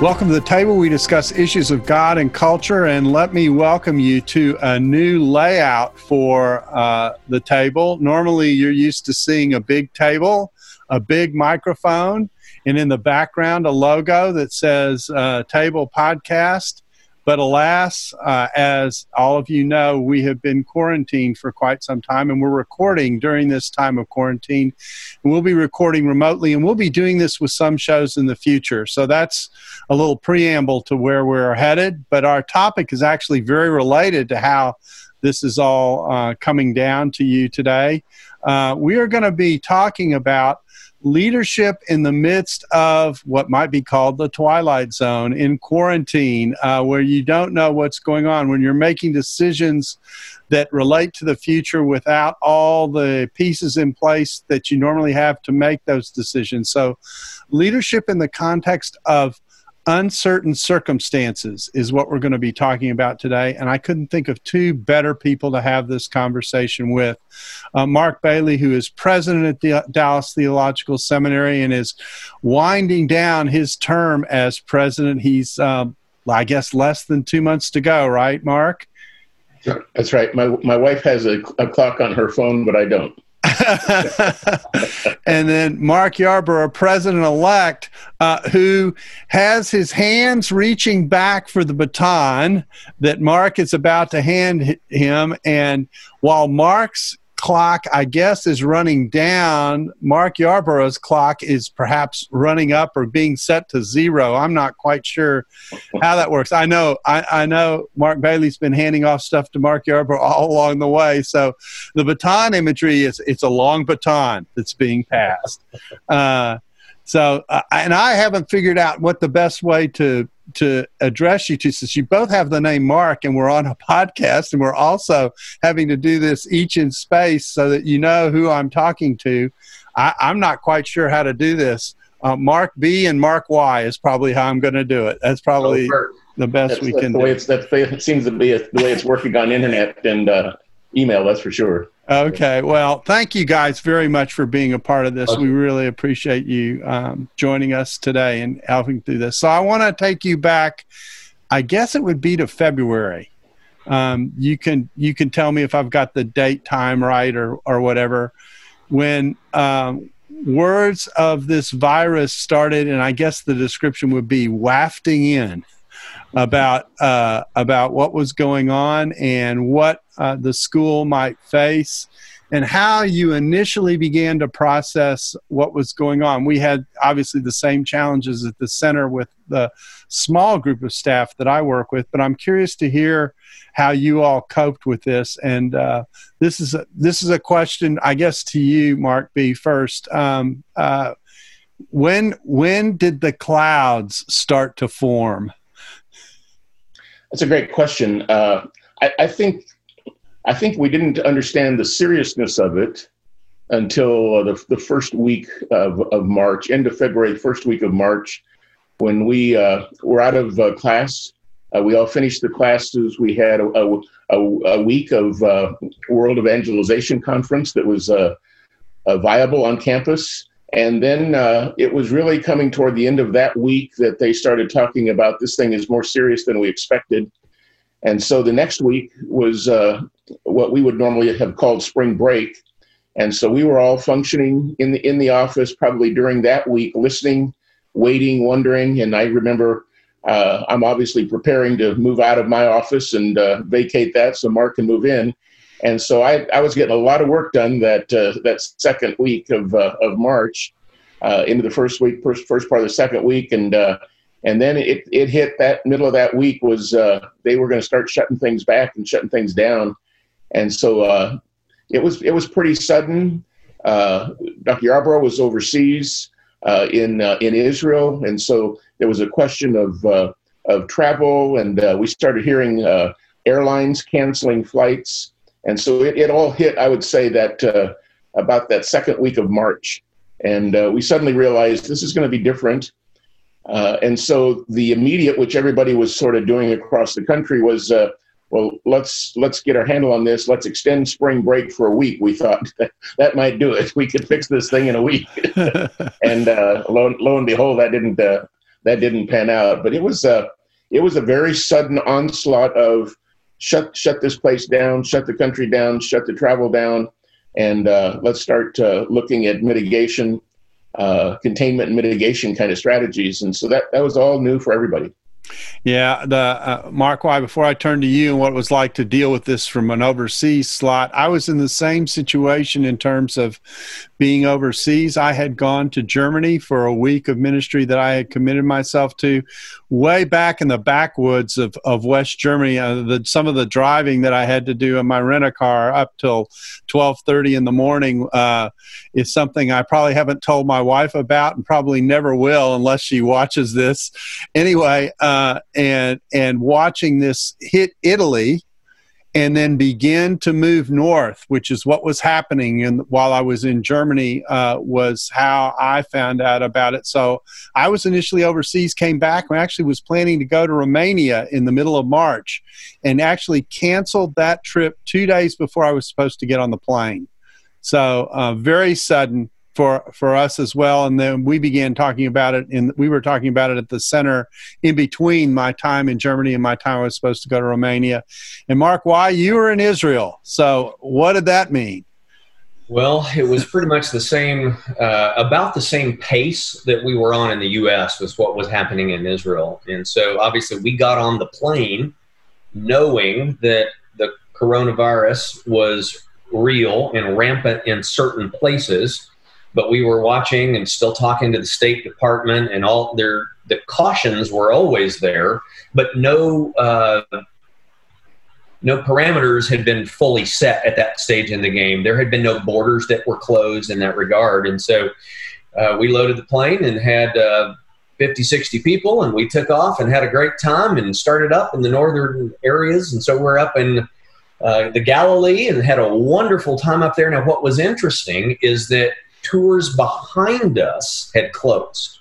Welcome to the table. We discuss issues of God and culture, and let me welcome you to a new layout for uh, the table. Normally, you're used to seeing a big table, a big microphone, and in the background, a logo that says uh, Table Podcast. But alas, uh, as all of you know, we have been quarantined for quite some time, and we're recording during this time of quarantine. And we'll be recording remotely, and we'll be doing this with some shows in the future. So that's a little preamble to where we're headed. But our topic is actually very related to how this is all uh, coming down to you today. Uh, we are going to be talking about leadership in the midst of what might be called the twilight zone in quarantine, uh, where you don't know what's going on, when you're making decisions that relate to the future without all the pieces in place that you normally have to make those decisions. So, leadership in the context of uncertain circumstances is what we're going to be talking about today. And I couldn't think of two better people to have this conversation with. Uh, Mark Bailey, who is president at the Dallas Theological Seminary and is winding down his term as president. He's, um, I guess, less than two months to go, right, Mark? That's right. My, my wife has a, a clock on her phone, but I don't. and then Mark Yarbrough, president elect, uh, who has his hands reaching back for the baton that Mark is about to hand him. And while Mark's clock, I guess, is running down. Mark Yarbrough's clock is perhaps running up or being set to zero. I'm not quite sure how that works. I know, I, I know Mark Bailey's been handing off stuff to Mark Yarborough all along the way. So the baton imagery is it's a long baton that's being passed. Uh, so, uh, and I haven't figured out what the best way to to address you to since you both have the name Mark and we're on a podcast and we're also having to do this each in space so that you know who I'm talking to. I, am not quite sure how to do this. Uh, Mark B and Mark Y is probably how I'm going to do it. That's probably oh, the best that's, we that's can the do. Way it's, that's the, it seems to be the way it's working on internet and uh, email, that's for sure. Okay. Well, thank you guys very much for being a part of this. We really appreciate you um, joining us today and helping through this. So I want to take you back. I guess it would be to February. Um, you can you can tell me if I've got the date time right or or whatever. When um, words of this virus started, and I guess the description would be wafting in about uh, about what was going on and what uh, the school might face and how you initially began to process what was going on. We had obviously the same challenges at the center with the small group of staff that I work with, but I'm curious to hear how you all coped with this. And uh, this is a, this is a question, I guess, to you, Mark B. First, um, uh, when when did the clouds start to form? That's a great question. Uh, I, I, think I think we didn't understand the seriousness of it until uh, the, the first week of, of March, end of February, first week of March, when we uh, were out of uh, class. Uh, we all finished the classes. We had a, a, a week of uh, World Evangelization Conference that was viable on campus. And then uh, it was really coming toward the end of that week that they started talking about this thing is more serious than we expected. And so the next week was uh, what we would normally have called spring break. And so we were all functioning in the in the office probably during that week, listening, waiting, wondering. And I remember uh, I'm obviously preparing to move out of my office and uh, vacate that so Mark can move in. And so I, I was getting a lot of work done that uh, that second week of uh, of March uh, into the first week, first, first part of the second week, and uh, and then it it hit that middle of that week was uh, they were going to start shutting things back and shutting things down, and so uh, it was it was pretty sudden. Dr. Yarbrough was overseas uh, in uh, in Israel, and so there was a question of uh, of travel, and uh, we started hearing uh, airlines canceling flights, and so it, it all hit. I would say that uh, about that second week of March, and we suddenly realized this is going to be different. and so the immediate, which everybody was sort of doing across the country, was well, let's let's get our handle on this. Let's extend spring break for a week. We thought that, that might do it. We could fix this thing in a week, and uh, lo, lo and behold, that didn't uh, that didn't pan out. But it was a uh, it was a very sudden onslaught of shut shut this place down, shut the country down, shut the travel down, and uh, let's start uh, looking at mitigation, uh, containment, and mitigation kind of strategies. And so that that was all new for everybody. Yeah, the uh, Mark Y. Before I turn to you and what it was like to deal with this from an overseas slot, I was in the same situation in terms of being overseas. I had gone to Germany for a week of ministry that I had committed myself to, way back in the backwoods of, of West Germany. Uh, the, some of the driving that I had to do in my rent a car up till twelve thirty in the morning uh, is something I probably haven't told my wife about, and probably never will unless she watches this. Anyway. Uh, uh, and and watching this hit Italy and then begin to move north, which is what was happening in, while I was in Germany, uh, was how I found out about it. So I was initially overseas, came back, and actually was planning to go to Romania in the middle of March, and actually canceled that trip two days before I was supposed to get on the plane. So uh, very sudden for for us as well. And then we began talking about it and we were talking about it at the center in between my time in germany and my time i was supposed to go to romania. And mark Y you were in israel. So what did that mean? Well it was pretty much the same uh, about the same pace that we were on in the us was what was happening in israel. And so obviously we got on the plane knowing that the coronavirus was real and rampant in certain places but we were watching and still talking to the State Department, and all their the cautions were always there, but no uh, no parameters had been fully set at that stage in the game. There had been no borders that were closed in that regard, and so uh, we loaded the plane and had. Uh, 50, 60 people, and we took off and had a great time and started up in the northern areas. And so we're up in uh, the Galilee and had a wonderful time up there. Now, what was interesting is that tours behind us had closed.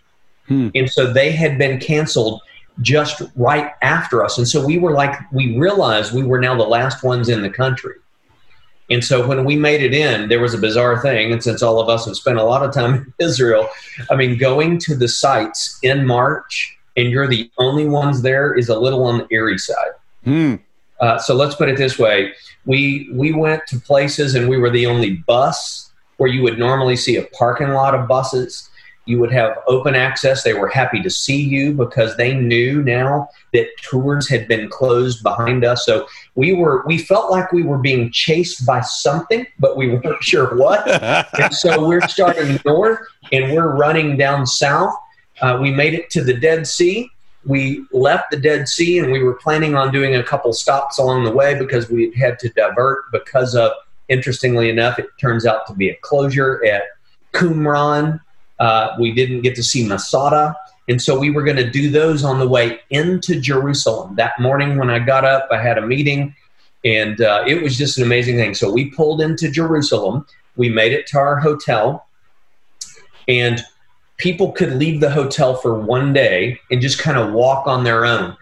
Hmm. And so they had been canceled just right after us. And so we were like, we realized we were now the last ones in the country. And so when we made it in, there was a bizarre thing. And since all of us have spent a lot of time in Israel, I mean, going to the sites in March and you're the only ones there is a little on the eerie side. Hmm. Uh, so let's put it this way: we we went to places and we were the only bus where you would normally see a parking lot of buses. You would have open access. They were happy to see you because they knew now that tours had been closed behind us. So we were we felt like we were being chased by something, but we weren't sure what. and so we're starting north and we're running down south. Uh, we made it to the Dead Sea. We left the Dead Sea and we were planning on doing a couple stops along the way because we had to divert because of Interestingly enough, it turns out to be a closure at Qumran. Uh, we didn't get to see Masada. And so we were going to do those on the way into Jerusalem. That morning when I got up, I had a meeting, and uh, it was just an amazing thing. So we pulled into Jerusalem. We made it to our hotel, and people could leave the hotel for one day and just kind of walk on their own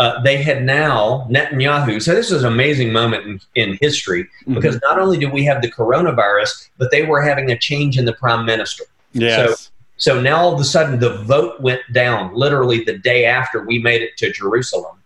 uh, they had now Netanyahu. So this was an amazing moment in, in history mm-hmm. because not only did we have the coronavirus, but they were having a change in the prime minister. Yes. So, so now all of a sudden the vote went down literally the day after we made it to Jerusalem.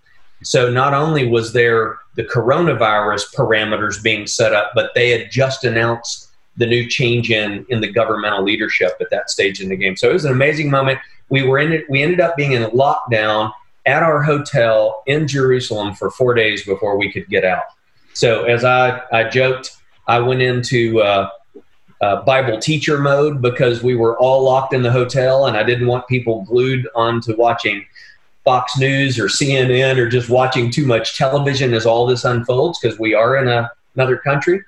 So not only was there the coronavirus parameters being set up, but they had just announced the new change in in the governmental leadership at that stage in the game. So it was an amazing moment. We were in it. We ended up being in lockdown at our hotel in Jerusalem for four days before we could get out. So, as I, I joked, I went into uh, uh, Bible teacher mode because we were all locked in the hotel and I didn't want people glued onto watching Fox News or CNN or just watching too much television as all this unfolds because we are in a, another country.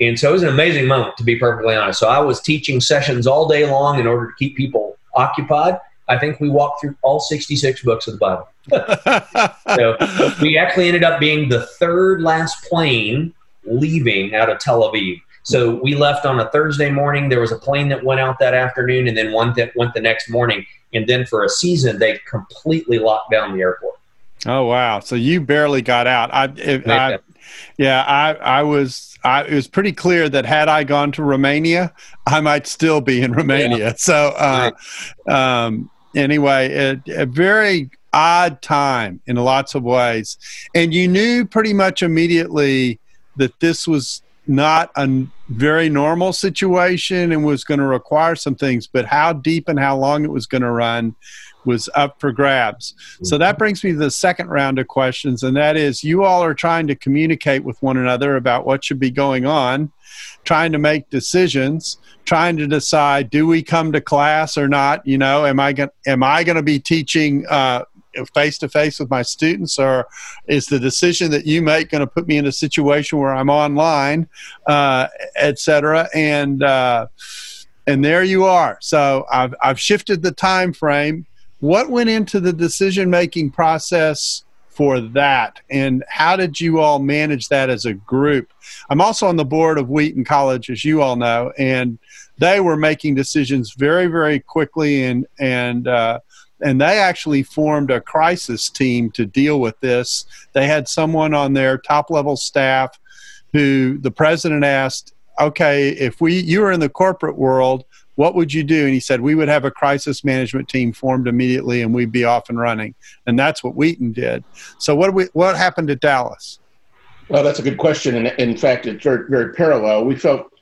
And so it was an amazing moment, to be perfectly honest. So I was teaching sessions all day long in order to keep people occupied. I think we walked through all 66 books of the Bible. so we actually ended up being the third last plane leaving out of Tel Aviv. So we left on a Thursday morning. There was a plane that went out that afternoon, and then one that went the next morning. And then for a season, they completely locked down the airport. Oh wow! So you barely got out. I, I yeah, I, I was. I, it was pretty clear that had I gone to Romania, I might still be in Romania. Yeah. So, uh, um, anyway, a very odd time in lots of ways, and you knew pretty much immediately that this was not a very normal situation and was going to require some things. But how deep and how long it was going to run was up for grabs. So mm-hmm. that brings me to the second round of questions, and that is you all are trying to communicate with one another about what should be going on, trying to make decisions, trying to decide do we come to class or not? You know, am I going am I going to be teaching face to face with my students, or is the decision that you make going to put me in a situation where I'm online, uh, et cetera? And uh, and there you are. So I've I've shifted the time frame what went into the decision making process for that? And how did you all manage that as a group? I'm also on the board of wheaton college as you all know and they were making decisions very very quickly and and uh, and they actually formed a crisis team to deal with this. They had someone on their top level staff who the president asked okay if we you were in the corporate world what would you do? And he said, we would have a crisis management team formed immediately and we'd be off and running. And that's what Wheaton did. So what, we, what happened at Dallas? Well, that's a good question. And in fact, it's very, very parallel. We felt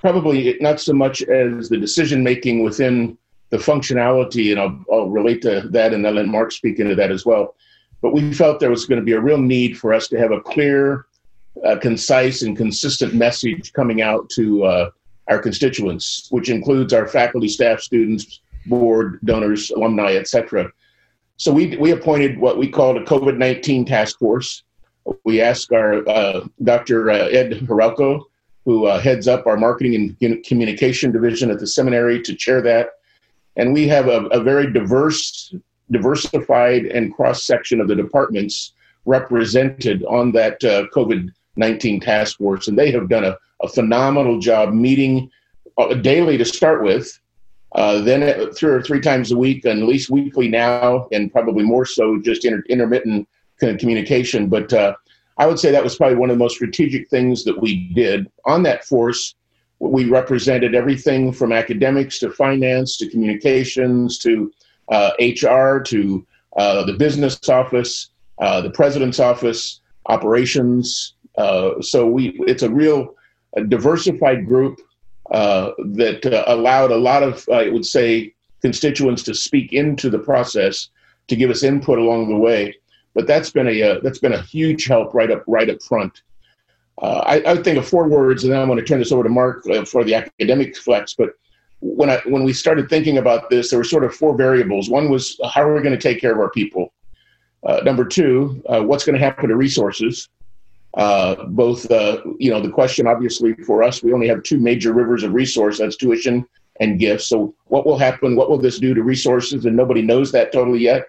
probably not so much as the decision making within the functionality, and I'll, I'll relate to that and then let Mark speak into that as well. But we felt there was going to be a real need for us to have a clear, uh, concise, and consistent message coming out to uh, our constituents, which includes our faculty, staff, students, board, donors, alumni, etc. So we, we appointed what we called a COVID-19 task force. We asked our uh, Dr. Uh, Ed Hiralko, who uh, heads up our marketing and communication division at the seminary, to chair that. And we have a, a very diverse, diversified, and cross section of the departments represented on that uh, COVID 19 task force. And they have done a a phenomenal job meeting uh, daily to start with, uh, then three or three times a week, and at least weekly now, and probably more so just inter- intermittent kind of communication. But uh, I would say that was probably one of the most strategic things that we did on that force. We represented everything from academics to finance to communications to uh, HR to uh, the business office, uh, the president's office, operations. So we, it's a real diversified group uh, that uh, allowed a lot of, I would say, constituents to speak into the process to give us input along the way. But that's been a uh, that's been a huge help right up right up front. Uh, I, I think of four words, and then I'm going to turn this over to Mark uh, for the academic flex. But when I when we started thinking about this, there were sort of four variables. One was how are we going to take care of our people. Uh, number two, what's going to happen to resources? Uh, both, uh, you know, the question obviously for us, we only have two major rivers of resource that's tuition and gifts. So, what will happen? What will this do to resources? And nobody knows that totally yet,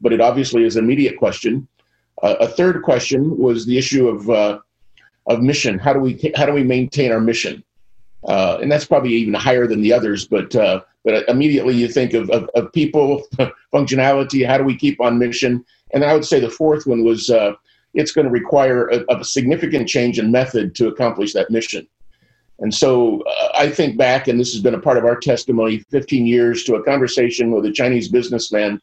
but it obviously is an immediate question. Uh, a third question was the issue of uh, of mission. How do we how do we maintain our mission? Uh, and that's probably even higher than the others, but uh, but immediately you think of, of, of people functionality. How do we keep on mission? And I would say the fourth one was it's going to require a, a, significant change in method to accomplish that mission. And so uh, I think back, and this has been a part of our testimony 15 years, to a conversation with a Chinese businessman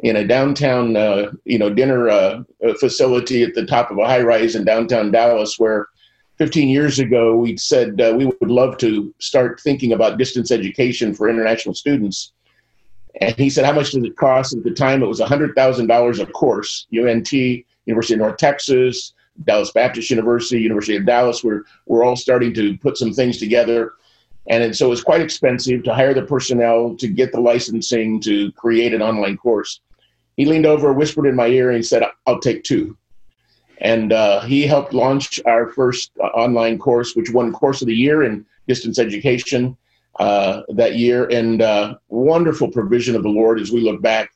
in a downtown, uh, you know, dinner uh, facility at the top of a high rise in downtown Dallas, where 15 years ago we said uh, we would love to start thinking about distance education for international students. And he said, How much does it cost? At the time, it was $100,000 a course, UNT University of North Texas, Dallas Baptist University, University of Dallas. We're, we're all starting to put some things together. And and so it's quite expensive to hire the personnel, to get the licensing, to create an online course. He leaned over, whispered in my ear, and he said, I'll take two. And uh, he helped launch our first uh, online course, which won Course of the Year in distance education uh, that year. And uh, wonderful provision of the Lord as we look back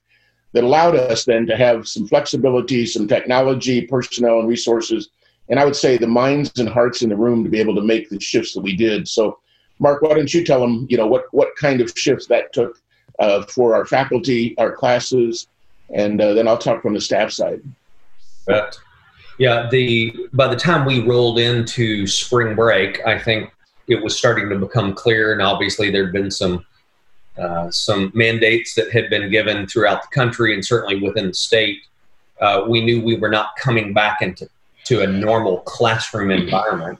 that allowed us then to have some flexibility, some technology, personnel, and resources. And I would say the minds and hearts in the room to be able to make the shifts that we did. So, Mark, why don't you tell them, you know, what, what kind of shifts that took uh, for our faculty, our classes, and uh, then I'll talk from the staff side. Right. Yeah, the by the time we rolled into spring break, I think it was starting to become clear, and obviously there'd been some uh, some mandates that had been given throughout the country and certainly within the state. Uh, we knew we were not coming back into to a normal classroom environment,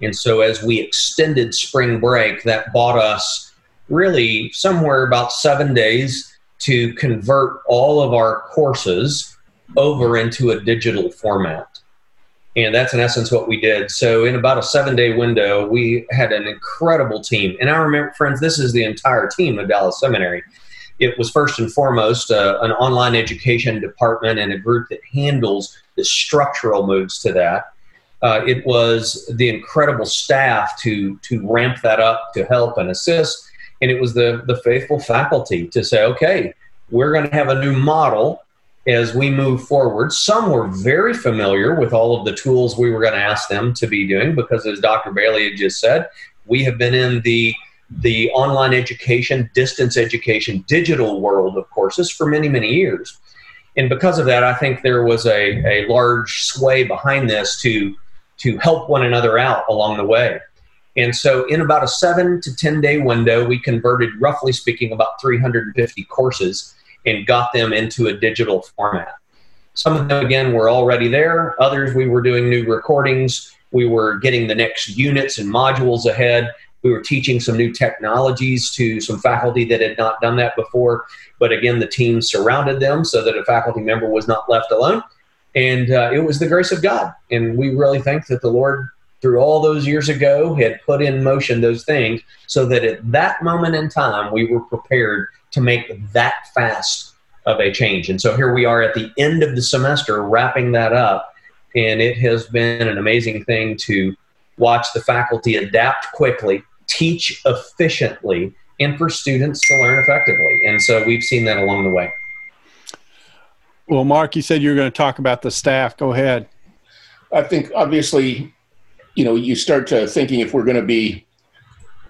and so as we extended spring break, that bought us really somewhere about seven days to convert all of our courses over into a digital format. And that's in essence what we did. So, in about a seven day window, we had an incredible team. And I remember, friends, this is the entire team of Dallas Seminary. It was first and foremost uh, an online education department and a group that handles the structural moves to that. Uh, it was the incredible staff to to ramp that up to help and assist and it was the the faithful faculty to say, okay, we're going to have a new model as we move forward. Some were very familiar with all of the tools we were going to ask them to be doing because, as Dr. Bailey had just said, we have been in the the online education, distance education, digital world of courses for many, many years. And because of that, I think there was a, a large sway behind this to, to help one another out along the way. And so, in about a seven to 10 day window, we converted, roughly speaking, about 350 courses and got them into a digital format. Some of them, again, were already there. Others, we were doing new recordings. We were getting the next units and modules ahead. We were teaching some new technologies to some faculty that had not done that before. But again, the team surrounded them so that a faculty member was not left alone. And uh, it was the grace of God. And we really think that the Lord through all those years ago had put in motion those things so that at that moment in time we were prepared to make that fast of a change. And so here we are at the end of the semester wrapping that up. And it has been an amazing thing to watch the faculty adapt quickly, teach efficiently, and for students to learn effectively. And so we've seen that along the way. Well, Mark, you said you were going to talk about the staff. Go ahead. I think obviously you know, you start to thinking if we're going to be,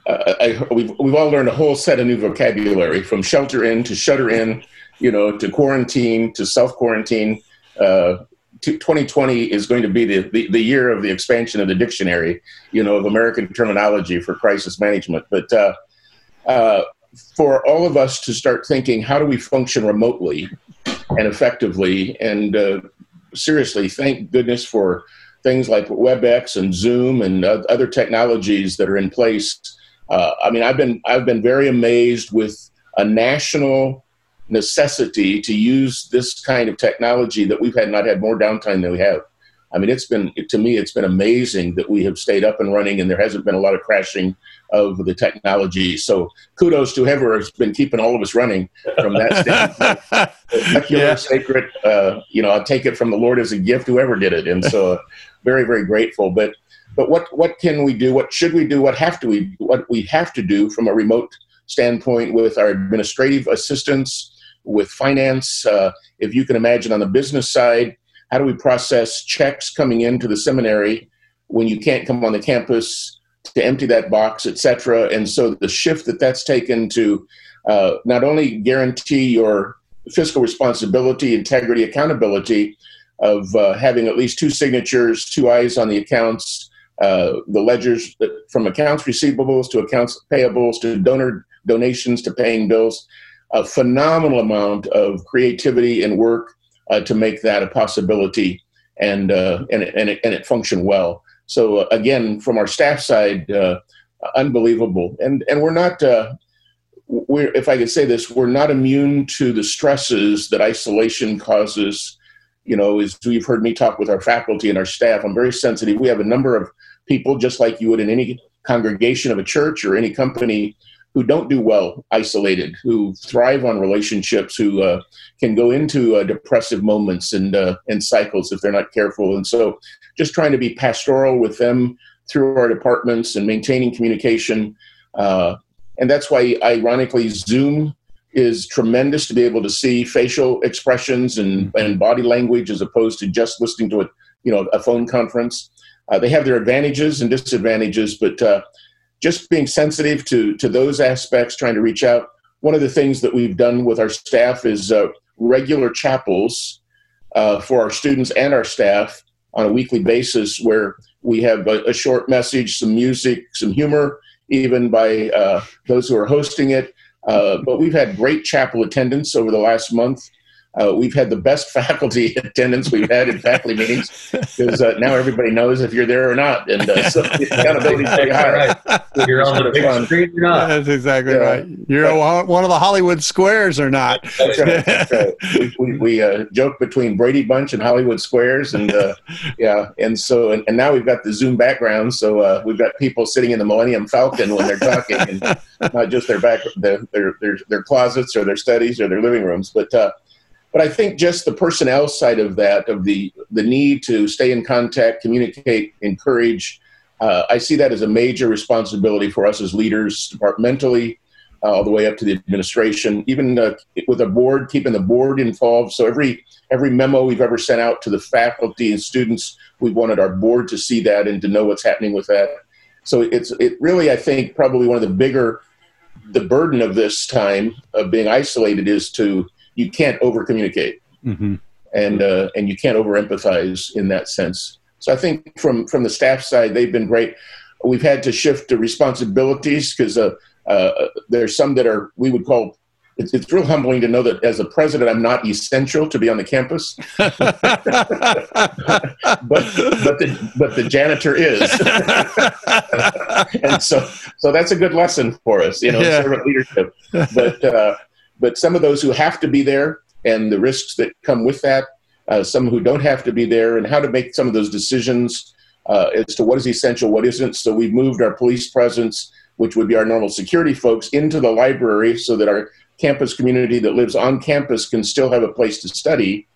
I, we've, we've all learned a whole set of new vocabulary from shelter in to shutter in, you know, to quarantine to self quarantine. Uh, 2020 is going to be the, the, the, year of the expansion of the dictionary, you know, of American terminology for crisis management. But uh, uh, for all of us to start thinking, how do we function remotely and effectively? And uh, seriously, thank goodness for things like WebEx and Zoom and other technologies that are in place. Uh, I mean, I've been I've been very amazed with a national necessity to use this kind of technology that we've had not had more downtime than we have. I mean, it's been to me, it's been amazing that we have stayed up and running, and there hasn't been a lot of crashing of the technology. So, kudos to whoever has been keeping all of us running from that standpoint. Secular, yeah. sacred, uh, you know, I'll take it from the Lord as a gift, whoever did it, and so very, very grateful. But, but what what can we do? What should we do? What have to we what we have to do from a remote standpoint with our administrative assistance, with finance? Uh, if you can imagine on the business side how do we process checks coming into the seminary when you can't come on the campus to empty that box, etc. And so the shift that that's taken to uh, not only guarantee your fiscal responsibility, integrity, accountability of uh, having at least two signatures, two eyes on the accounts, uh, the ledgers from accounts receivables to accounts payables to donor donations to paying bills, a phenomenal amount of creativity and work uh, to make that a possibility and uh, and and it, and it function well. So uh, again, from our staff side, uh, unbelievable. And and we're not. We're, if I could say this, we're not immune to the stresses that isolation causes. You know, as you've heard me talk with our faculty and our staff, I'm very sensitive. We have a number of people, just like you would in any congregation of a church or any company, who don't do well isolated, who thrive on relationships, who uh, can go into uh, depressive moments and uh, and cycles if they're not careful. And so, just trying to be pastoral with them through our departments and maintaining communication. Uh, and that's why, ironically, Zoom is tremendous to be able to see facial expressions and, and body language as opposed to just listening to a you know a phone conference. Uh, they have their advantages and disadvantages, but uh, just being sensitive to to those aspects, trying to reach out. One of the things that we've done with our staff is uh, regular chapels uh, for our students and our staff on a weekly basis, where we have a, a short message, some music, some humor, even by uh, those who are hosting it. Uh, but we've had great chapel attendance over the last month. Uh, we've had the best faculty attendance we've had in faculty meetings because uh, now everybody knows if you're there or not, and uh, so the accountability is very high. Right. You're on the big screen or not. That's exactly yeah. right. You're right. one of the Hollywood squares or not. That's right. That's right. We, we, we uh, joke between Brady Bunch and Hollywood squares, and uh, yeah, and so and, and, now we've got the Zoom background, so uh, we've got people sitting in the Millennium Falcon when they're talking, and not just their back their their their, their closets or their studies or their living rooms, but but I think just the personnel side of that, of the the need to stay in contact, communicate, encourage, uh, I see that as a major responsibility for us as leaders, departmentally, uh, all the way up to the administration, even uh, with a board, keeping the board involved. So every every memo we've ever sent out to the faculty and students, we wanted our board to see that and to know what's happening with that. So it's it really, I think, probably one of the bigger the burden of this time of being isolated is to you can't over communicate, mm-hmm. and uh, and you can't over empathize in that sense. So I think from from the staff side, they've been great. We've had to shift the responsibilities because uh, uh, there's some that are we would call. It's, it's real humbling to know that as a president, I'm not essential to be on the campus, but but the but the janitor is, and so so that's a good lesson for us, you know, yeah. servant leadership. But uh, but some of those who have to be there and the risks that come with that, uh, some who don't have to be there, and how to make some of those decisions uh, as to what is essential, what isn't. So we've moved our police presence, which would be our normal security folks, into the library so that our campus community that lives on campus can still have a place to study.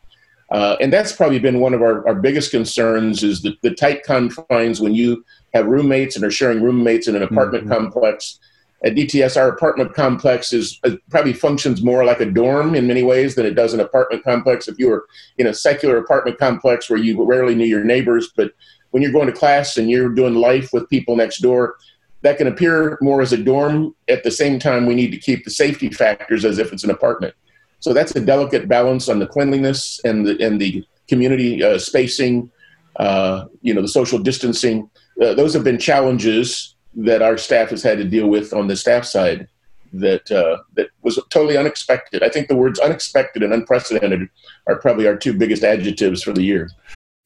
Uh, and that's probably been one of our, our biggest concerns is the, the tight confines when you have roommates and are sharing roommates in an apartment mm-hmm. complex at DTS, our apartment complex is uh, probably functions more like a dorm in many ways than it does an apartment complex. If you were in a secular apartment complex where you rarely knew your neighbors, but when you're going to class and you're doing life with people next door, that can appear more as a dorm. At the same time, we need to keep the safety factors as if it's an apartment. So that's a delicate balance on the cleanliness and the and the community uh, spacing, uh, you know, the social distancing. Uh, those have been challenges that our staff has had to deal with on the staff side that uh, that was totally unexpected. I think the words unexpected and unprecedented are probably our two biggest adjectives for the year.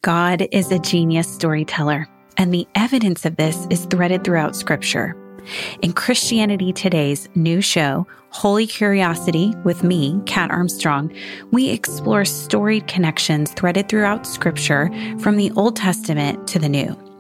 God is a genius storyteller, and the evidence of this is threaded throughout Scripture. In Christianity Today's new show, Holy Curiosity, with me, Kat Armstrong, we explore storied connections threaded throughout Scripture from the Old Testament to the New.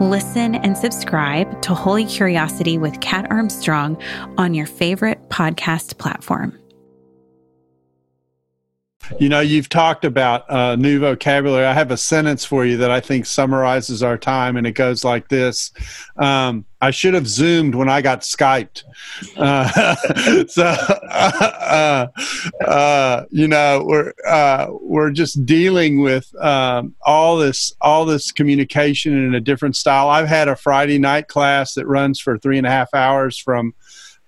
Listen and subscribe to Holy Curiosity with Kat Armstrong on your favorite podcast platform. You know, you've talked about uh, new vocabulary. I have a sentence for you that I think summarizes our time, and it goes like this um, I should have Zoomed when I got Skyped. Uh, so, uh, uh, you know, we're, uh, we're just dealing with um, all, this, all this communication in a different style. I've had a Friday night class that runs for three and a half hours from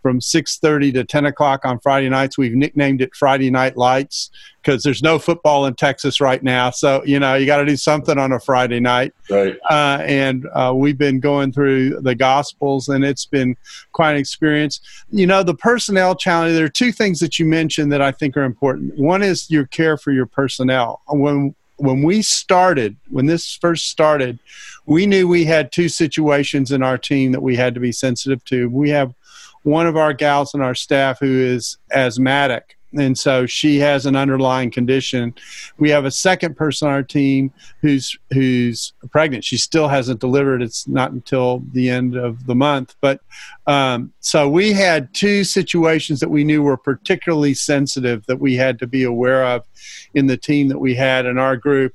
from 6.30 to 10 o'clock on friday nights. We've nicknamed it friday night lights because there's no football in texas right now. So you know you got to do something on a friday night. Right. Uh, and uh, we've been going through the gospels and it's been quite an experience. You know the personnel challenge there are two things that you mentioned that i think are important. One is your care for your personnel. When when we started when this first started we knew we had two situations in our team that we had to be sensitive to. We have one of our gals on our staff who is asthmatic and so she has an underlying condition. We have a second person on our team who's who's pregnant. She still hasn't delivered. It's not until the end of the month. But um, so we had two situations that we knew were particularly sensitive that we had to be aware of in the team that we had in our group.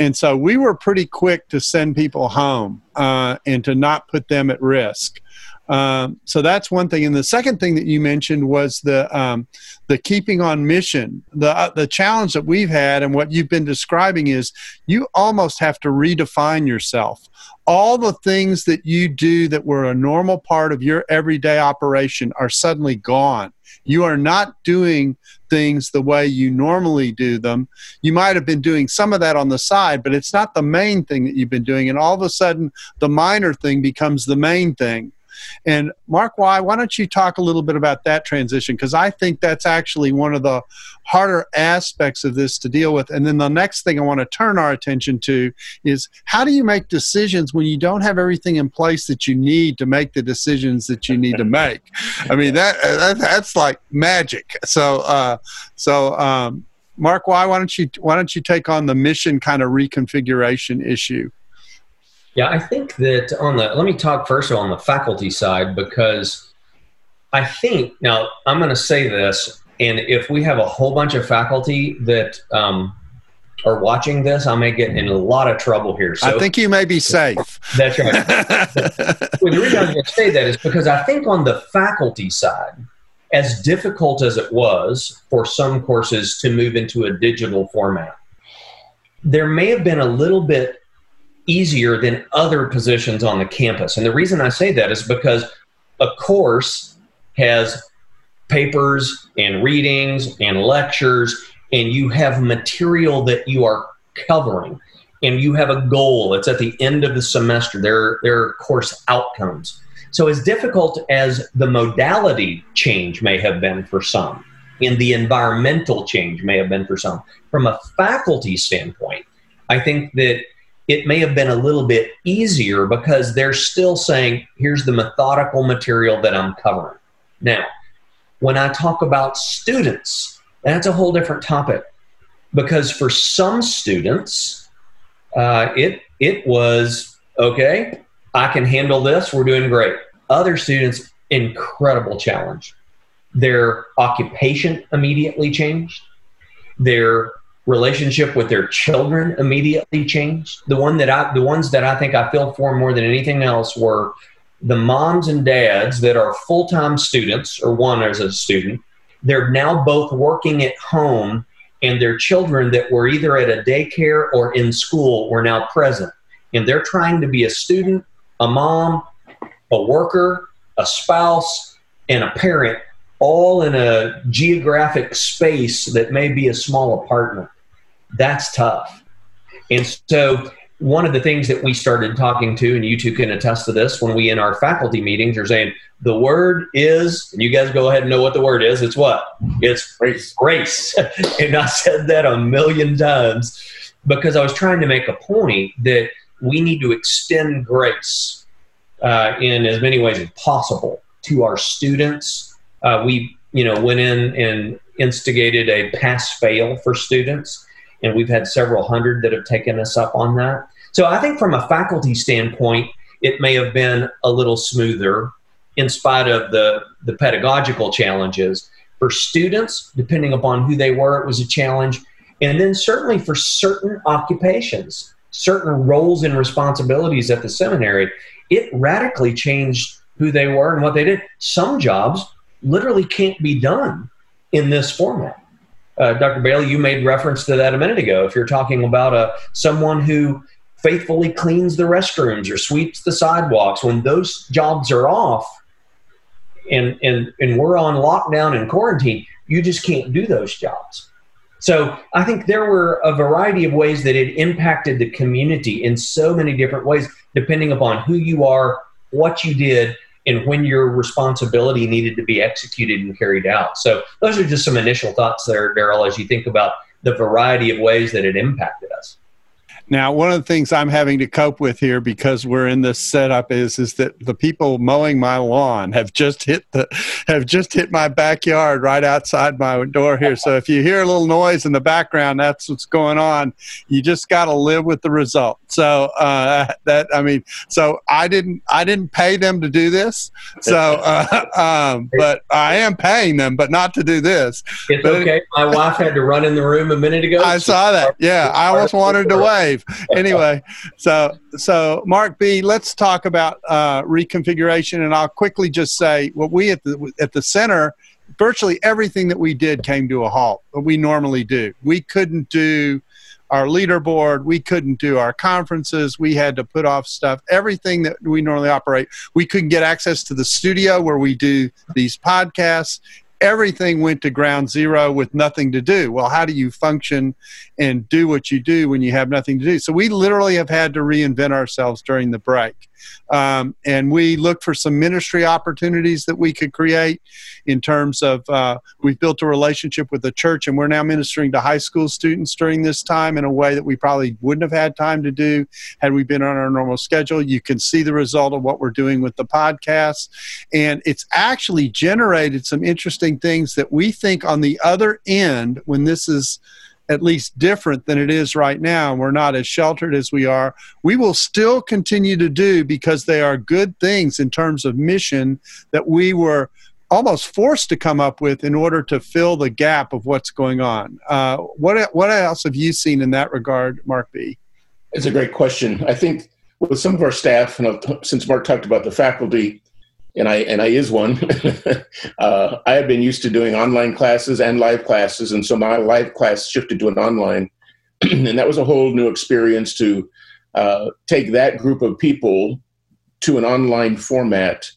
And so we were pretty quick to send people home uh, and to not put them at risk. Um, so that's one thing. And the second thing that you mentioned was the um, the keeping on mission. The uh, the challenge that we've had and what you've been describing is you almost have to redefine yourself. All the things that you do that were a normal part of your everyday operation are suddenly gone. You are not doing things the way you normally do them. You might have been doing some of that on the side, but it's not the main thing that you've been doing. And all of a sudden, the minor thing becomes the main thing. And Mark, why why don't you talk a little bit about that transition? Because I think that's actually one of the harder aspects of this to deal with. And then the next thing I want to turn our attention to is how do you make decisions when you don't have everything in place that you need to make the decisions that you need to make? I mean that, that that's like magic. So uh, so um, Mark, why why don't you why don't you take on the mission kind of reconfiguration issue? Yeah, I think that on the, let me talk first on the faculty side because I think, now I'm going to say this, and if we have a whole bunch of faculty that um, are watching this, I may get in a lot of trouble here. So I think you may be safe. That's right. well, the reason I'm going to say that is because I think on the faculty side, as difficult as it was for some courses to move into a digital format, there may have been a little bit easier than other positions on the campus. And the reason I say that is because a course has papers and readings and lectures, and you have material that you are covering, and you have a goal. It's at the end of the semester. There, there are course outcomes. So, as difficult as the modality change may have been for some, and the environmental change may have been for some, from a faculty standpoint, I think that it may have been a little bit easier because they're still saying, here's the methodical material that I'm covering. Now, when I talk about students, that's a whole different topic because for some students, uh, it it was okay. I can handle this. We're doing great. Other students, incredible challenge. Their occupation immediately changed. Their relationship with their children immediately changed. The one that I, the ones that I think I feel for more than anything else were the moms and dads that are full-time students, or one as a student. They're now both working at home, and their children that were either at a daycare or in school were now present, and they're trying to be a student, a mom, a worker, a spouse, and a parent all in a geographic space that may be a small apartment that's tough. And so one of the things that we started talking to, and you two can attest to this, when we in our faculty meetings are saying the word is, and you guys go ahead and know what the word is. It's what? It's grace. Grace. and I said that a million times because I was trying to make a point that we need to extend grace uh, in as many ways as possible to our students. Uh, we, you know, went in and instigated a pass fail for students and we've had several hundred that have taken us up on that. So I think from a faculty standpoint, it may have been a little smoother in spite of the, the pedagogical challenges. For students, depending upon who they were, it was a challenge. And then certainly for certain occupations, certain roles and responsibilities at the seminary, it radically changed who they were and what they did. Some jobs literally can't be done in this format uh, Dr. Bailey, you made reference to that a minute ago. If you're talking about a uh, someone who faithfully cleans the restrooms or sweeps the sidewalks, when those jobs are off, and and and we're on lockdown and quarantine, you just can't do those jobs. So I think there were a variety of ways that it impacted the community in so many different ways, depending upon who you are, what you did, and when your responsibility needed to be executed and carried out. So those are just some initial thoughts there, Darrell, as you think about the variety of ways that it impacted us. Now, one of the things I'm having to cope with here because we're in this setup is is that the people mowing my lawn have just hit the have just hit my backyard right outside my door here. So if you hear a little noise in the background, that's what's going on. You just got to live with the result. So uh, that I mean, so I didn't I didn't pay them to do this. So, uh, um, but I am paying them, but not to do this. It's but okay. My wife had to run in the room a minute ago. I saw that. Yeah, I almost wanted to wave anyway, so so Mark B, let's talk about uh, reconfiguration, and I'll quickly just say what we at the at the center, virtually everything that we did came to a halt. What we normally do, we couldn't do our leaderboard. We couldn't do our conferences. We had to put off stuff. Everything that we normally operate, we couldn't get access to the studio where we do these podcasts everything went to ground zero with nothing to do. Well, how do you function and do what you do when you have nothing to do? So we literally have had to reinvent ourselves during the break. Um, and we looked for some ministry opportunities that we could create in terms of uh, we've built a relationship with the church and we're now ministering to high school students during this time in a way that we probably wouldn't have had time to do had we been on our normal schedule. You can see the result of what we're doing with the podcast. And it's actually generated some interesting things that we think on the other end, when this is at least different than it is right now, and we're not as sheltered as we are, we will still continue to do because they are good things in terms of mission that we were almost forced to come up with in order to fill the gap of what's going on. Uh, what what else have you seen in that regard, Mark B? It's a great question. I think with some of our staff, and since Mark talked about the faculty, and I and I is one. uh, I have been used to doing online classes and live classes, and so my live class shifted to an online, and that was a whole new experience to uh, take that group of people to an online format,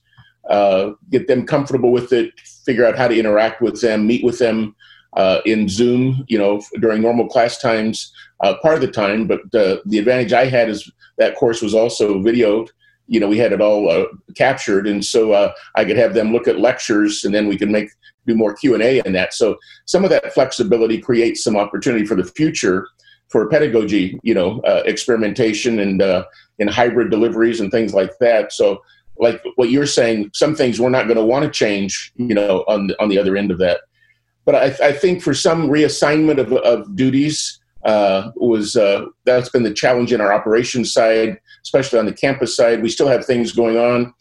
uh, get them comfortable with it, figure out how to interact with them, meet with them uh, in Zoom, you know, during normal class times, uh, part of the time. But the advantage I had is that course was also videoed you know we had it all uh, captured. And so uh, i could have them look at lectures and then we could make do more q&a in that. So some of that flexibility creates some opportunity for the future for pedagogy you know uh, experimentation and uh, in hybrid deliveries and things like that. So like what you're saying some things we're not going to want to change you know on the, on the other end of that. But I, I think for some reassignment of, of duties uh, was uh, that's been the challenge in our operations side, especially on the campus side. We still have things going on.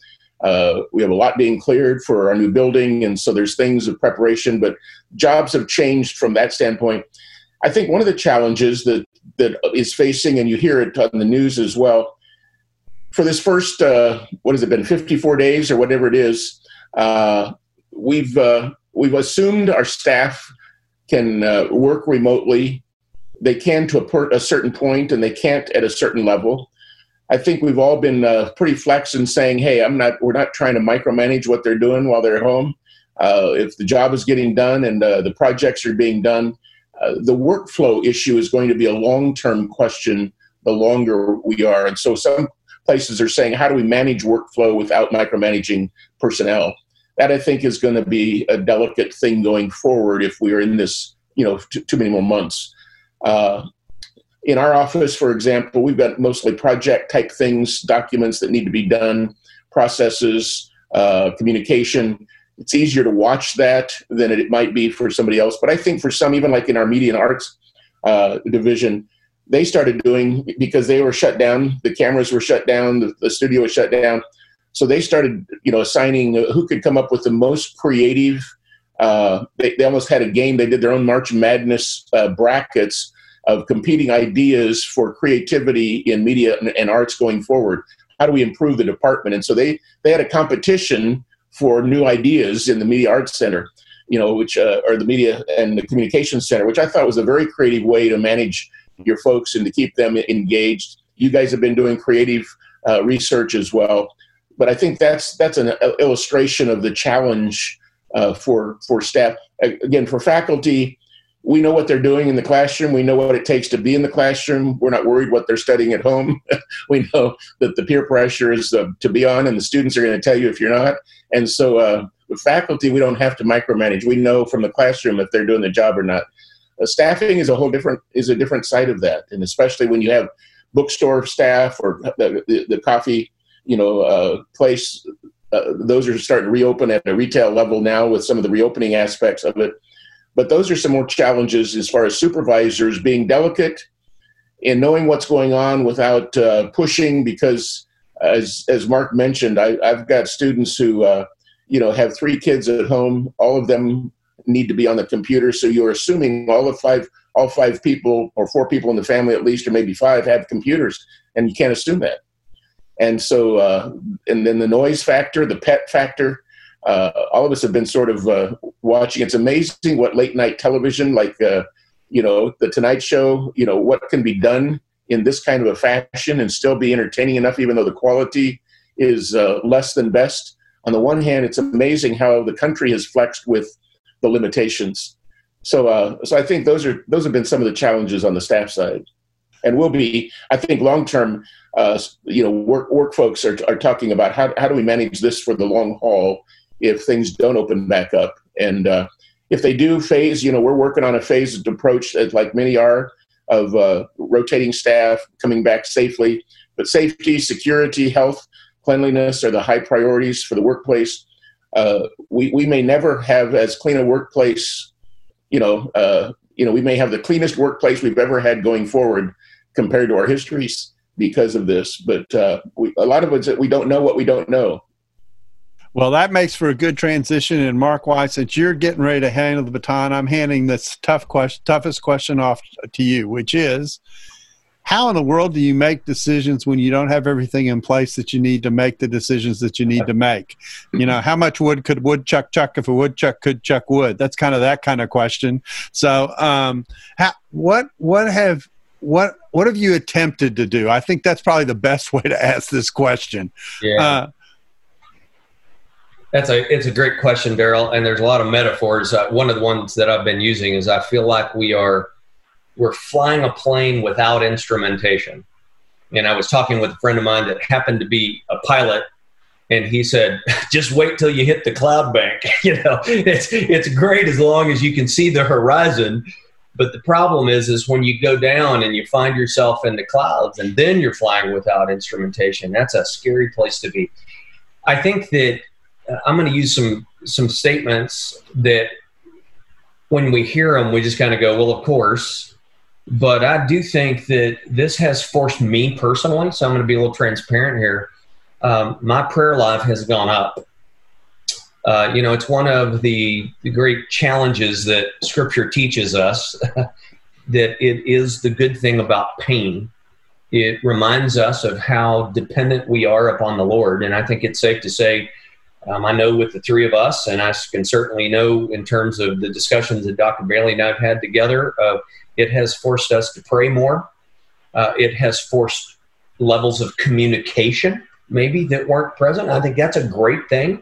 Uh, we have a lot being cleared for our new building, and so there's things of preparation. But jobs have changed from that standpoint. I think one of the challenges that that is facing, and you hear it on the news as well, for this first uh, what has it been, 54 days or whatever it is, uh, we've uh, we've assumed our staff can work remotely they can to a, a, certain point and they can't at a certain level. I think we've all been uh, pretty flex in saying, "Hey, I'm not. We're not trying to micromanage what they're doing while they're home. Uh, if the job is getting done and uh, the projects are being done, uh, the workflow issue is going to be a long-term question. The longer we are, and so some places are saying, "How do we manage workflow without micromanaging personnel?" That I think is going to be a delicate thing going forward if we are in this, you know, too many more months. Uh, in our office, for example, we've got mostly project type things, documents that need to be done, processes, uh, communication. It's easier to watch that than it might be for somebody else. But I think for some, even like in our media and arts uh, division, they started doing because they were shut down. The cameras were shut down. The, the studio was shut down. So they started, you know, assigning who could come up with the most creative uh, they, they almost had a game. They did their own March Madness uh, brackets of competing ideas for creativity in media and, and, arts going forward. How do we improve the department? And so they they had a competition for new ideas in the Media Arts Center, you know, which uh, or the Media and the Communications Center, which I thought was a very creative way to manage your folks and to keep them engaged. You guys have been doing creative uh, research as well. but I think that's that's an illustration of the challenge uh, for for staff. Again, for faculty, we know what they're doing in the classroom. We know what it takes to be in the classroom. We're not worried what they're studying at home. we know that the peer pressure is uh, to be on, and the students are going to tell you if you're not. And so, uh, with faculty, we don't have to micromanage. We know from the classroom if they're doing the job or not. Uh, staffing is a whole different is a different side of that, and especially when you have bookstore staff or the, the, the coffee, you know, uh, place. Uh, those are starting to reopen at a retail level now with some of the reopening aspects of it. But those are some more challenges as far as supervisors being delicate and knowing what's going on without uh, pushing. Because as as Mark mentioned, I, have got students who uh, you know have three kids at home. All of them need to be on the computer, so you're assuming all of five all five people or four people in the family at least, or maybe five, have computers, and you can't assume that. And so, uh, and then the noise factor, the pet factor. Uh, all of us have been sort of uh, watching. It's amazing what late night television, like uh, you know, the Tonight Show, you know, what can be done in this kind of a fashion and still be entertaining enough, even though the quality is uh, less than best. On the one hand, it's amazing how the country has flexed with the limitations so, uh, so I think those are those have been some of the challenges on the staff side, and will be. I think long term, uh, you know, work work folks are are talking about how how do we manage this for the long haul if things don't open back up, and uh, if they do phase, you know, we're working on a phased approach, that, like many are, of uh, rotating staff coming back safely. But safety, security, health, cleanliness are the high priorities for the workplace. Uh, we, we may never have as clean a workplace you know, uh, you know, we may have the cleanest workplace we've ever had going forward compared to our histories because of this. But uh, we, a lot of it's that we don't know what we don't know. Well, that makes for a good transition. And Mark Y, since you're getting ready to handle the baton, I'm handing this tough question, toughest question off to you, which is, how in the world do you make decisions when you don't have everything in place that you need to make the decisions that you need to make? You know, how much wood could woodchuck chuck if a woodchuck could chuck wood? That's kind of that kind of question. So, um, how, what what have what what have you attempted to do? I think that's probably the best way to ask this question. Yeah. Uh, that's a it's a great question, Darrell, and there's a lot of metaphors. Uh, one of the ones that I've been using is I feel like we are we're flying a plane without instrumentation. And I was talking with a friend of mine that happened to be a pilot, and he said, "Just wait till you hit the cloud bank. you know, it's it's great as long as you can see the horizon." But the problem is, is when you go down and you find yourself in the clouds, and then you're flying without instrumentation. That's a scary place to be. I think that uh, I'm going to use some some statements that when we hear them, we just kind of go, "Well, of course," But I do think that this has forced me personally, so I'm going to be a little transparent here. Um, my prayer life has gone up. Uh, you know, it's one of the, the great challenges that Scripture teaches us that it is the good thing about pain. It reminds us of how dependent we are upon the Lord. And I think it's safe to say, um, I know with the three of us, and I can certainly know in terms of the discussions that Dr. Bailey and I have had together, uh, it has forced us to pray more. Uh, it has forced levels of communication maybe that weren't present. I think that's a great thing.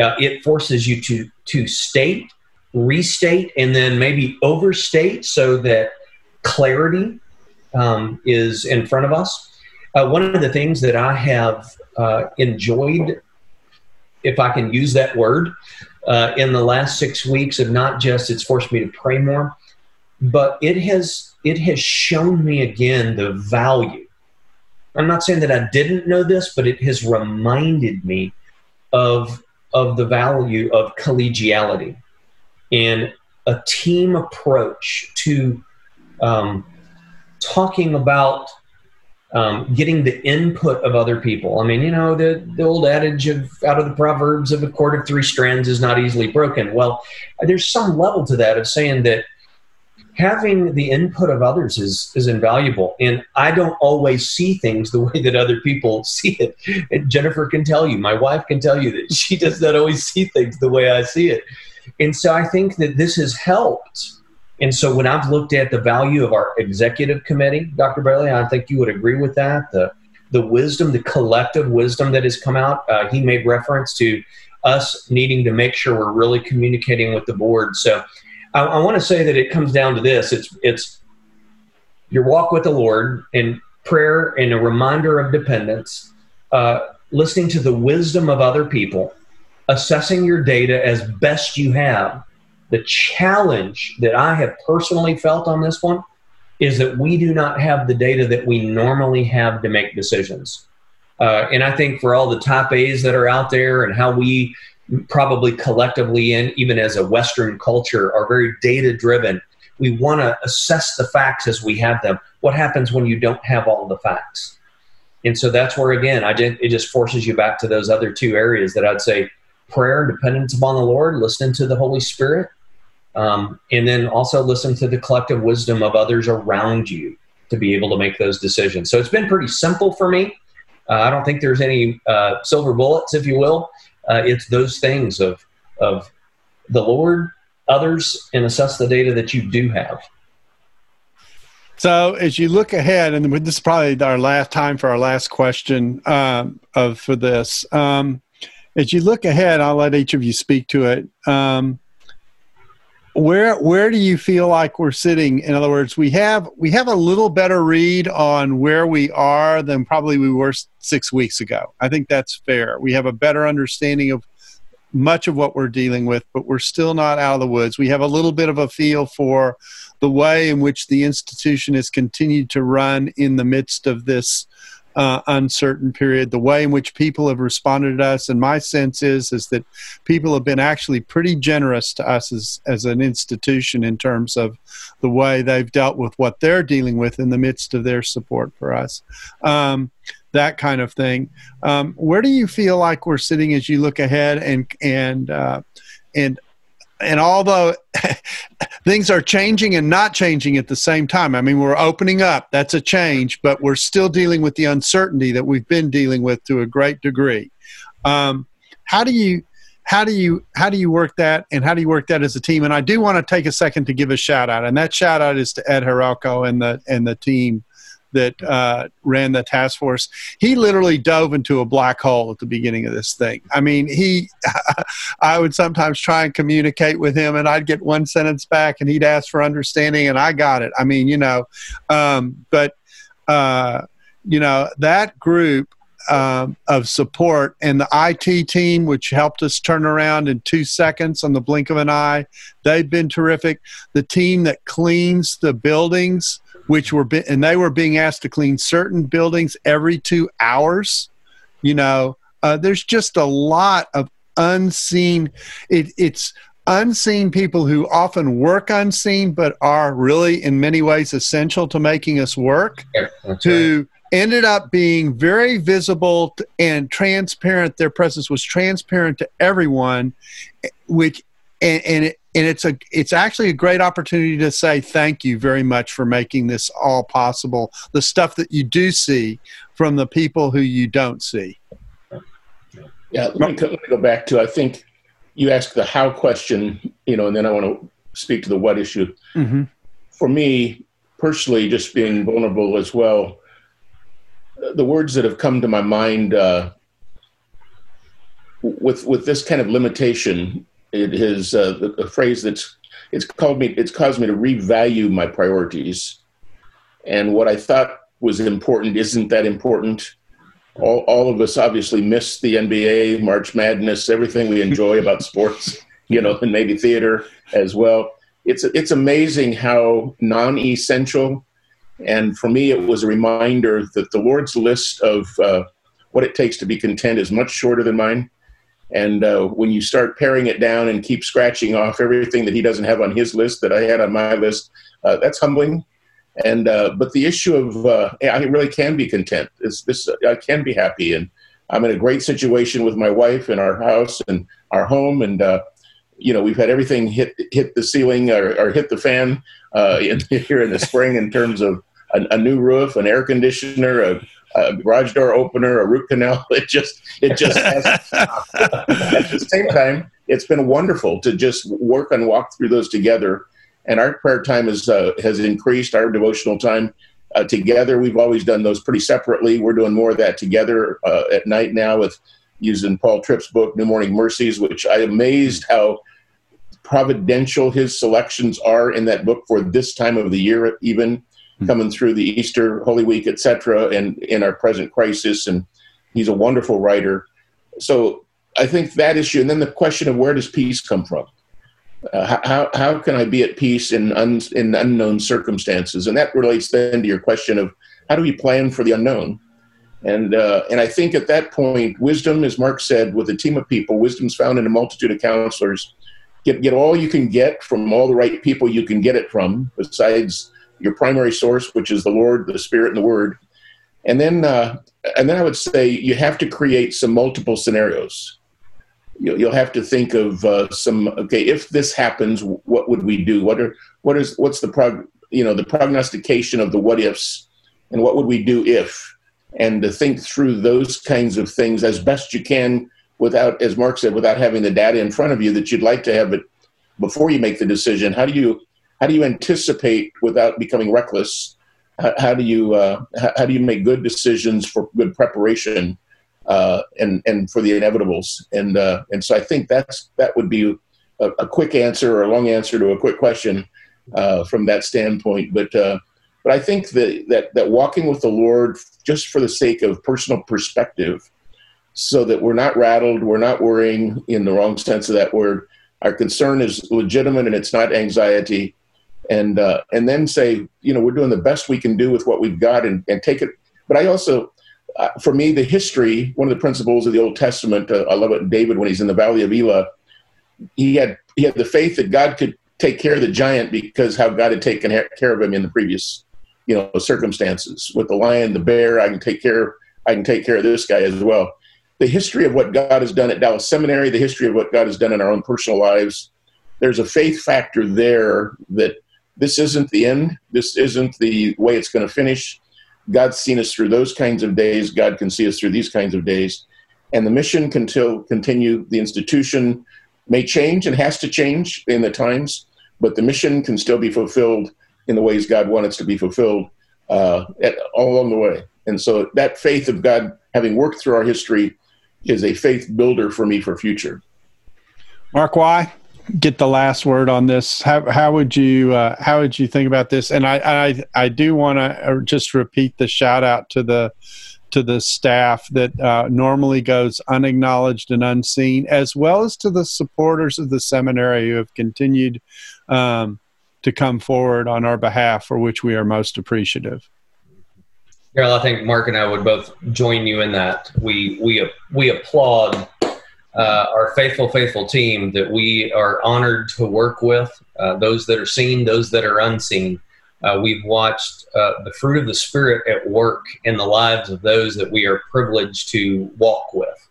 Uh, it forces you to to state, restate, and then maybe overstate so that clarity um, is in front of us. Uh, one of the things that I have uh, enjoyed, if I can use that word, uh, in the last six weeks of not just it's forced me to pray more, but it has it has shown me again the value i'm not saying that i didn't know this but it has reminded me of of the value of collegiality and a team approach to um, talking about um, getting the input of other people. I mean, you know, the, the old adage of out of the Proverbs of a cord of three strands is not easily broken. Well, there's some level to that of saying that having the input of others is is invaluable and i don't always see things the way that other people see it and jennifer can tell you my wife can tell you that she does not always see things the way i see it and so i think that this has helped and so when i've looked at the value of our executive committee dr bailey i think you would agree with that the the wisdom, the collective wisdom that has come out. Uh, he made reference to us needing to make sure we're really communicating with the board. So I, I want to say that it comes down to this: it's it's your walk with the Lord and prayer and a reminder of dependence, uh, listening to the wisdom of other people, assessing your data as best you have. The challenge that I have personally felt on this one is that we do not have the data that we normally have to make decisions. Uh, and I think for all the top A's that are out there and how we probably collectively in, even as a Western culture are very data driven, we want to assess the facts as we have them. What happens when you don't have all the facts? And so that's where again, I just, it just forces you back to those other two areas that I'd say prayer, dependence upon the Lord, listening to the Holy Spirit, um, and then also listen to the collective wisdom of others around you to be able to make those decisions. So it's been pretty simple for me. Uh, I don't think there's any uh, silver bullets, if you will. Uh, it's those things of of the Lord, others, and assess the data that you do have. So as you look ahead, and this is probably our last time for our last question um, of for this. Um, as you look ahead, I'll let each of you speak to it. Um, where where do you feel like we're sitting? In other words we have we have a little better read on where we are than probably we were six weeks ago. I think that's fair. We have a better understanding of much of what we're dealing with but we're still not out of the woods. We have a little bit of a feel for the way in which the institution has continued to run in the midst of this uh, uncertain period. The way in which people have responded to us, and my sense is, is that people have been actually pretty generous to us as as an institution in terms of the way they've dealt with what they're dealing with in the midst of their support for us. Um, that kind of thing. Um, where do you feel like we're sitting as you look ahead and and uh, and and although things are changing and not changing at the same time, I mean, we're opening up. That's a change, but we're still dealing with the uncertainty that we've been dealing with to a great degree. Um, how do you how do you how do you work that and how do you work that as a team and i do want to take a second to give a shout out and that shout out is to ed Harelko and the and the team that uh, ran the task force, he literally dove into a black hole at the beginning of this thing. I mean, he, I would sometimes try and communicate with him, and I'd get one sentence back, and he'd ask for understanding, and I got it. I mean, you know, um, but uh, you know that group um, of support and the IT team, which helped us turn around in two seconds on the blink of an eye. They've been terrific. The team that cleans the buildings which were be- and they were being asked to clean certain buildings every two hours. You know, uh, there's just a lot of unseen. It, it's unseen people who often work unseen, but are really in many ways essential to making us work. Yeah, who right. ended up being very visible and transparent. Their presence was transparent to everyone, which and, and it, and it's a it's actually a great opportunity to say thank you very much for making this all possible. The stuff that you do see from the people who you don't see. Yeah let me, let me go back to i think you asked the how question you know and then i want to speak to the what issue. Mm-hmm. for me personally just being vulnerable as well the words that have come to my mind uh, with with this kind of limitation it is uh, a phrase that's it's called me it's caused me to revalue my priorities. And what i thought was important isn't that important. All, all of us obviously miss the nba march madness everything we enjoy about sports you know and maybe theater as well. It's it's amazing how non-essential and for me it was a reminder that the lord's list of uh, what it takes to be content is much shorter than mine and uh, when you start paring it down and keep scratching off everything that he doesn't have on his list that I had on my list, uh, that's humbling. And uh, but the issue of uh, I really can be content. Is this I can be happy, and I'm in a great situation with my wife and our house and our home, and uh, you know we've had everything hit hit the ceiling or, or hit the fan uh, in, here in the spring in terms of a, a new roof, an air conditioner, a a garage door opener, a root canal. It just, it just has. At the same time, it's been wonderful to just work and walk through those together. And our prayer time uh, has increased, our devotional time, uh, together. We've always done those pretty separately. We're doing more of that together uh, at night now with using Paul Tripp's book, New Morning Mercies, which I amazed how providential his selections are in that book for this time of the year, even mm-hmm. coming through the Easter, Holy Week, etc., and in our present crisis. And he's a wonderful writer. So I think that issue, and then the question of where does peace come from? Uh, how, how can I be at peace in, un, in unknown circumstances? And that relates then to your question of how do we plan for the unknown? And, uh, and I think at that point, wisdom, as Mark said, with a team of people, wisdom's found in a multitude of counselors. Get, get all you can get from all the right people you can get it from, besides your primary source, which is the Lord, the Spirit, and the Word. And then, uh, and then I would say you have to create some multiple scenarios. You'll have to think of uh, some okay if this happens what would we do? What are what is what's the prog you know the prognostication of the what ifs? And what would we do if? And to think through those kinds of things as best you can without as mark said without having the data in front of you that you'd like to have it before you make the decision. How do you how do you anticipate without becoming reckless how, how do you uh, how, do you make good decisions for good preparation uh, and and for the inevitables. And uh, and so I think that's that would be a, a, quick answer or a long answer to a quick question uh, from that standpoint. But uh, but I think that, that that walking with the Lord just for the sake of personal perspective, so that we're not rattled, we're not worrying in the wrong sense of that word. Our concern is legitimate and it's not anxiety. And uh, and then say, you know, we're doing the best we can do with what we've got, and, and take it. But I also uh, for me, the history, one of the principles of the Old Testament, uh, I love it. David, when he's in the Valley of Elah, he had he had the faith that God could take care of the giant because how God had taken care of him in the previous, you know, circumstances. With the lion, the bear, I can take care. I can take care of this guy as well. The history of what God has done at Dallas Seminary, the history of what God has done in our own personal lives. There's a faith factor there that this isn't the end. This isn't the way it's going to finish God's seen us through those kinds of days. God can see us through these kinds of days. And the mission can still continue. The institution may change and has to change in the times, but the mission can still be fulfilled in the ways God wants it to be fulfilled uh, at, all along the way. And so that faith of God having worked through our history is a faith builder for me for future. Mark Y? Get the last word on this. How how would you uh, how would you think about this? And I I, I do want to uh, just repeat the shout out to the to the staff that uh, normally goes unacknowledged and unseen, as well as to the supporters of the seminary who have continued um, to come forward on our behalf, for which we are most appreciative. Darrell, I think Mark and I would both join you in that. We we we applaud uh, our faithful, faithful team that we are honored to work with, uh, those that are seen, those that are unseen. Uh, we've watched uh, the fruit of the Spirit at work in the lives of those that we are privileged to walk with.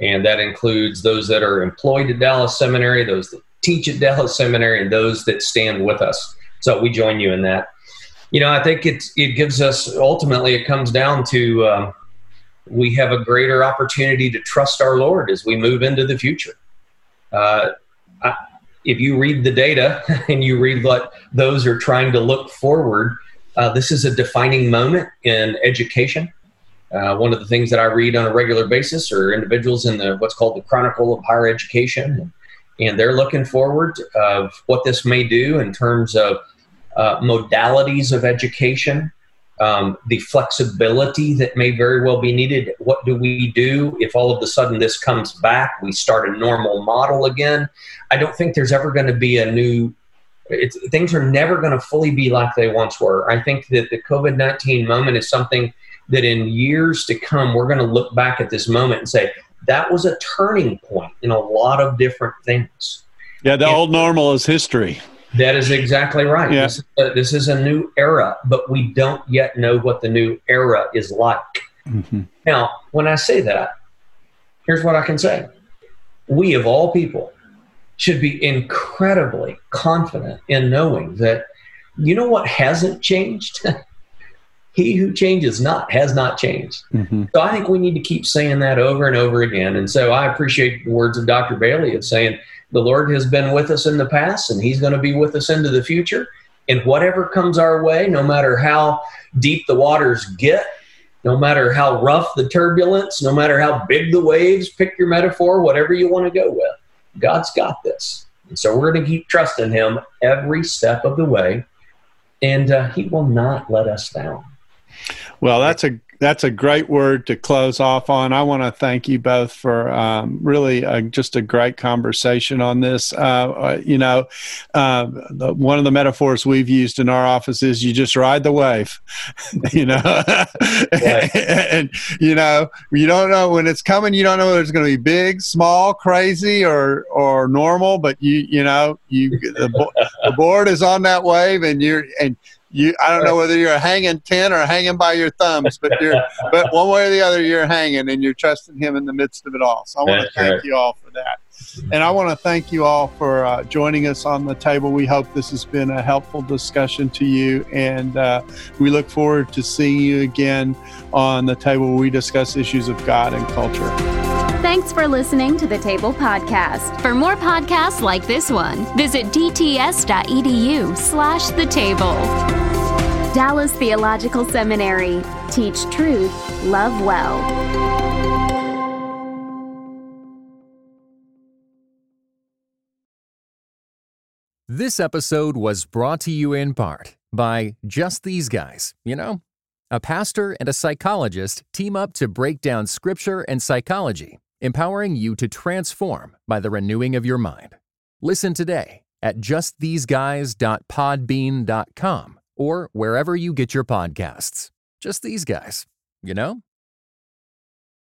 And that includes those that are employed at Dallas Seminary, those that teach at Dallas Seminary, and those that stand with us. So we join you in that. You know, I think it, it gives us ultimately, it comes down to um, we have a greater opportunity to trust our Lord as we move into the future. Uh, I, if you read the data and you read what those are trying to look forward, uh, this is a defining moment in education. Uh, one of the things that I read on a regular basis are individuals in the what's called the Chronicle of Higher Education, and they're looking forward of what this may do in terms of uh, modalities of education, um, the flexibility that may very well be needed. What do we do if all of a sudden this comes back? We start a normal model again. I don't think there's ever going to be a new. things are never going to fully be like they once were. I think that the COVID 19 moment is something that in years to come, we're going to look back at this moment and say, that was a turning point in a lot of different things. Yeah, the and, old normal is history. That is exactly right. Yeah. This, is a, this, is a, new era, but we don't yet know what the new era is like. Mm-hmm. Now, when I say that, here's what I can say. We, of all people, should be incredibly confident in knowing that, you know what hasn't changed? he who changes not has not changed. Mm-hmm. So I think we need to keep saying that over and over again. And so I appreciate the words of Dr. Bailey of saying, the Lord has been with us in the past and He's going to be with us into the future. And whatever comes our way, no matter how deep the waters get, no matter how rough the turbulence, no matter how big the waves, pick your metaphor, whatever you want to go with, God's got this. And so we're going to keep trusting Him every step of the way, and uh, He will not let us down. Well, that's a that's a great word to close off on. I want to thank you both for um, really a, just a great conversation on this. Uh, uh, you know, uh, the, one of the metaphors we've used in our office is you just ride the wave, you know, and, you know, you don't know when it's coming, you don't know whether it's going to be big, small, crazy, or, or normal, but you, you know, you, the, the board is on that wave and you're, and, you I don't know whether you're hanging ten or hanging by your thumbs, but you're but one way or the other you're hanging and you're trusting him in the midst of it all. So I want to thank you all for that. And I want to thank you all for uh, joining us on the table. We hope this has been a helpful discussion to you, and uh, we look forward to seeing you again on the table where we discuss issues of God and culture. Thanks for listening to the Table Podcast. For more podcasts like this one, visit dts.edu slash the table. Dallas Theological Seminary. Teach truth, love well. This episode was brought to you in part by Just These Guys, you know? A pastor and a psychologist team up to break down scripture and psychology, empowering you to transform by the renewing of your mind. Listen today at justtheseguys.podbean.com or wherever you get your podcasts. Just these guys, you know?